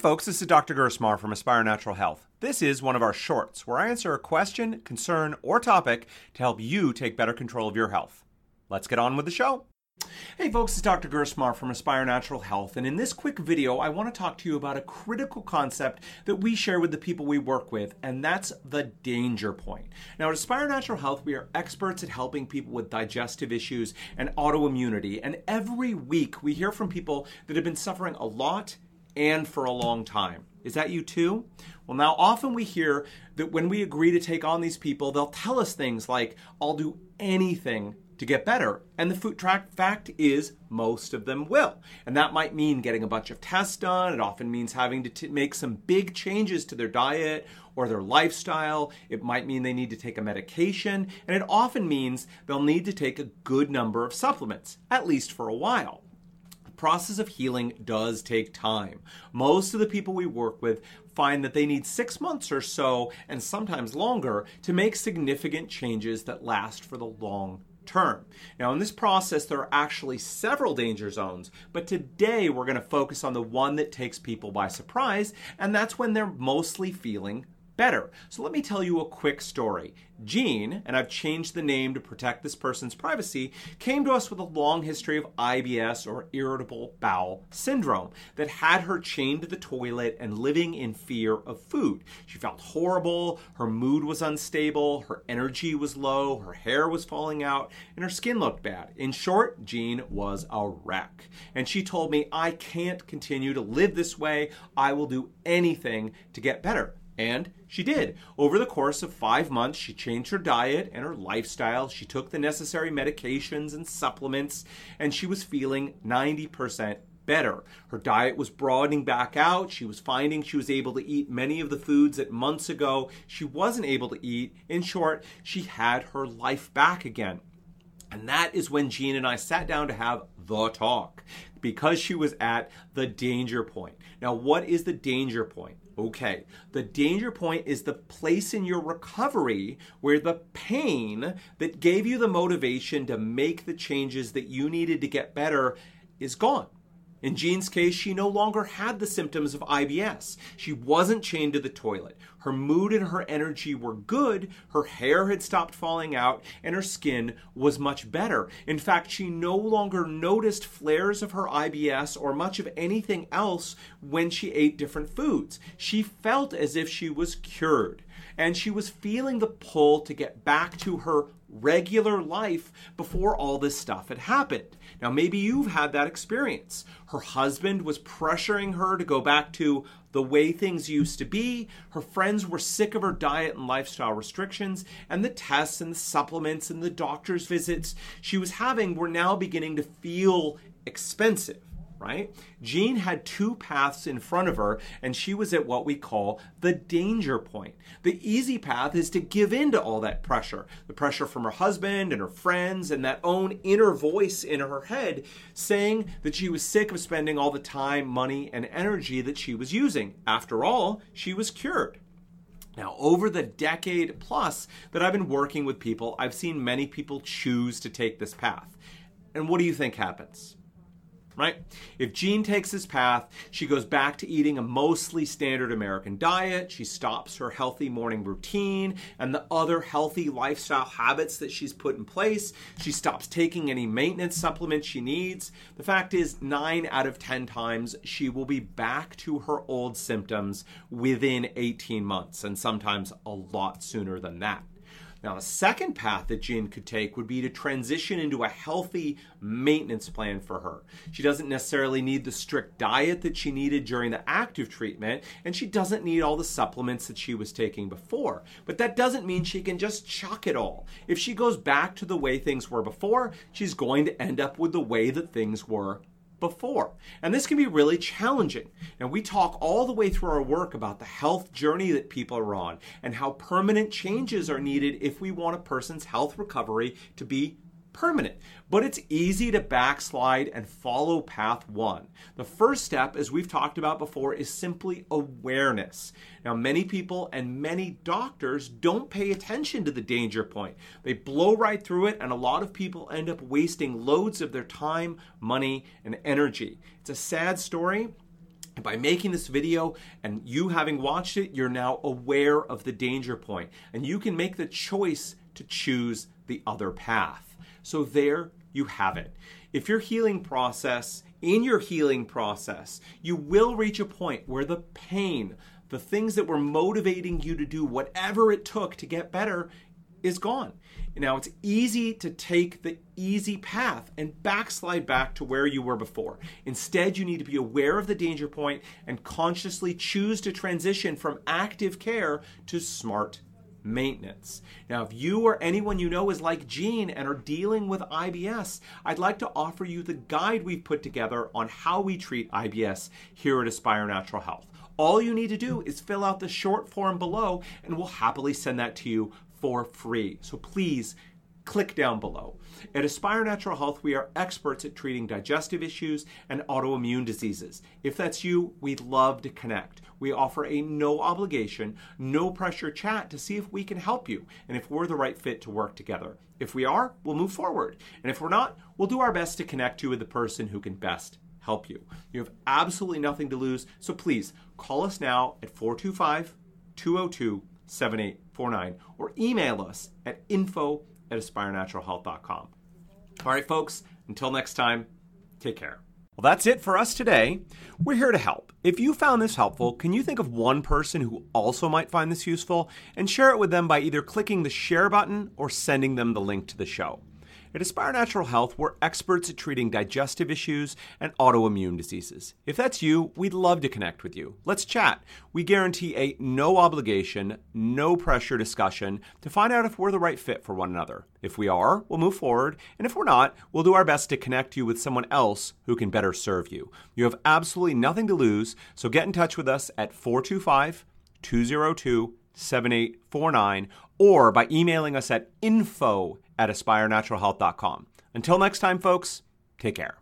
folks, this is Dr. Gersmar from Aspire Natural Health. This is one of our shorts where I answer a question, concern, or topic to help you take better control of your health. Let's get on with the show. Hey folks, it's Dr. Gersmar from Aspire Natural Health, and in this quick video, I want to talk to you about a critical concept that we share with the people we work with, and that's the danger point. Now, at Aspire Natural Health, we are experts at helping people with digestive issues and autoimmunity, and every week we hear from people that have been suffering a lot and for a long time. Is that you too? Well, now often we hear that when we agree to take on these people, they'll tell us things like, I'll do anything to get better. And the food track fact is most of them will. And that might mean getting a bunch of tests done. It often means having to t- make some big changes to their diet or their lifestyle. It might mean they need to take a medication. And it often means they'll need to take a good number of supplements, at least for a while process of healing does take time. Most of the people we work with find that they need six months or so, and sometimes longer, to make significant changes that last for the long term. Now, in this process, there are actually several danger zones, but today we're going to focus on the one that takes people by surprise, and that's when they're mostly feeling better. So let me tell you a quick story. Jean, and I've changed the name to protect this person's privacy, came to us with a long history of IBS or irritable bowel syndrome that had her chained to the toilet and living in fear of food. She felt horrible, her mood was unstable, her energy was low, her hair was falling out, and her skin looked bad. In short, Jean was a wreck. And she told me, I can't continue to live this way. I will do anything to get better. And she did. Over the course of five months, she changed her diet and her lifestyle. She took the necessary medications and supplements, and she was feeling 90% better. Her diet was broadening back out. She was finding she was able to eat many of the foods that months ago she wasn't able to eat. In short, she had her life back again. And that is when Jean and I sat down to have the talk because she was at the danger point. Now, what is the danger point? Okay, the danger point is the place in your recovery where the pain that gave you the motivation to make the changes that you needed to get better is gone. In Jean's case, she no longer had the symptoms of IBS. She wasn't chained to the toilet. Her mood and her energy were good, her hair had stopped falling out, and her skin was much better. In fact, she no longer noticed flares of her IBS or much of anything else when she ate different foods. She felt as if she was cured, and she was feeling the pull to get back to her regular life before all this stuff had happened. Now, maybe you've had that experience. Her husband was pressuring her to go back to the way things used to be. Her friends were sick of her diet and lifestyle restrictions, and the tests and the supplements and the doctor's visits she was having were now beginning to feel expensive right? Jean had two paths in front of her, and she was at what we call the danger point. The easy path is to give in to all that pressure the pressure from her husband and her friends, and that own inner voice in her head saying that she was sick of spending all the time, money, and energy that she was using. After all, she was cured. Now, over the decade plus that I've been working with people, I've seen many people choose to take this path. And what do you think happens? Right? If Jean takes this path, she goes back to eating a mostly standard American diet. She stops her healthy morning routine and the other healthy lifestyle habits that she's put in place. She stops taking any maintenance supplements she needs. The fact is, nine out of 10 times, she will be back to her old symptoms within 18 months, and sometimes a lot sooner than that. Now, a second path that Jean could take would be to transition into a healthy maintenance plan for her. She doesn't necessarily need the strict diet that she needed during the active treatment, and she doesn't need all the supplements that she was taking before. But that doesn't mean she can just chuck it all. If she goes back to the way things were before, she's going to end up with the way that things were before. And this can be really challenging. And we talk all the way through our work about the health journey that people are on and how permanent changes are needed if we want a person's health recovery to be permanent, but it's easy to backslide and follow path one. The first step, as we've talked about before, is simply awareness. Now, many people and many doctors don't pay attention to the danger point. They blow right through it, and a lot of people end up wasting loads of their time, money, and energy. It's a sad story by making this video and you having watched it, you're now aware of the danger point and you can make the choice to choose the other path. So there you have it. If your healing process, in your healing process, you will reach a point where the pain, the things that were motivating you to do whatever it took to get better, is gone. Now it's easy to take the easy path and backslide back to where you were before. Instead, you need to be aware of the danger point and consciously choose to transition from active care to smart maintenance. Now, if you or anyone you know is like Jean and are dealing with IBS, I'd like to offer you the guide we've put together on how we treat IBS here at Aspire Natural Health. All you need to do is fill out the short form below, and we'll happily send that to you for free. So please click down below. At Aspire Natural Health, we are experts at treating digestive issues and autoimmune diseases. If that's you, we'd love to connect. We offer a no obligation, no pressure chat to see if we can help you and if we're the right fit to work together. If we are, we'll move forward. And if we're not, we'll do our best to connect you with the person who can best help you. You have absolutely nothing to lose, so please call us now at 425 202 7849 or email us at info at aspirenaturalhealth.com. All right, folks, until next time, take care. Well, that's it for us today. We're here to help. If you found this helpful, can you think of one person who also might find this useful and share it with them by either clicking the share button or sending them the link to the show? At Aspire Natural Health, we're experts at treating digestive issues and autoimmune diseases. If that's you, we'd love to connect with you. Let's chat. We guarantee a no obligation, no pressure discussion to find out if we're the right fit for one another. If we are, we'll move forward, and if we're not, we'll do our best to connect you with someone else who can better serve you. You have absolutely nothing to lose, so get in touch with us at 425 202 7849 or by emailing us at info at aspirenaturalhealth.com. Until next time, folks, take care.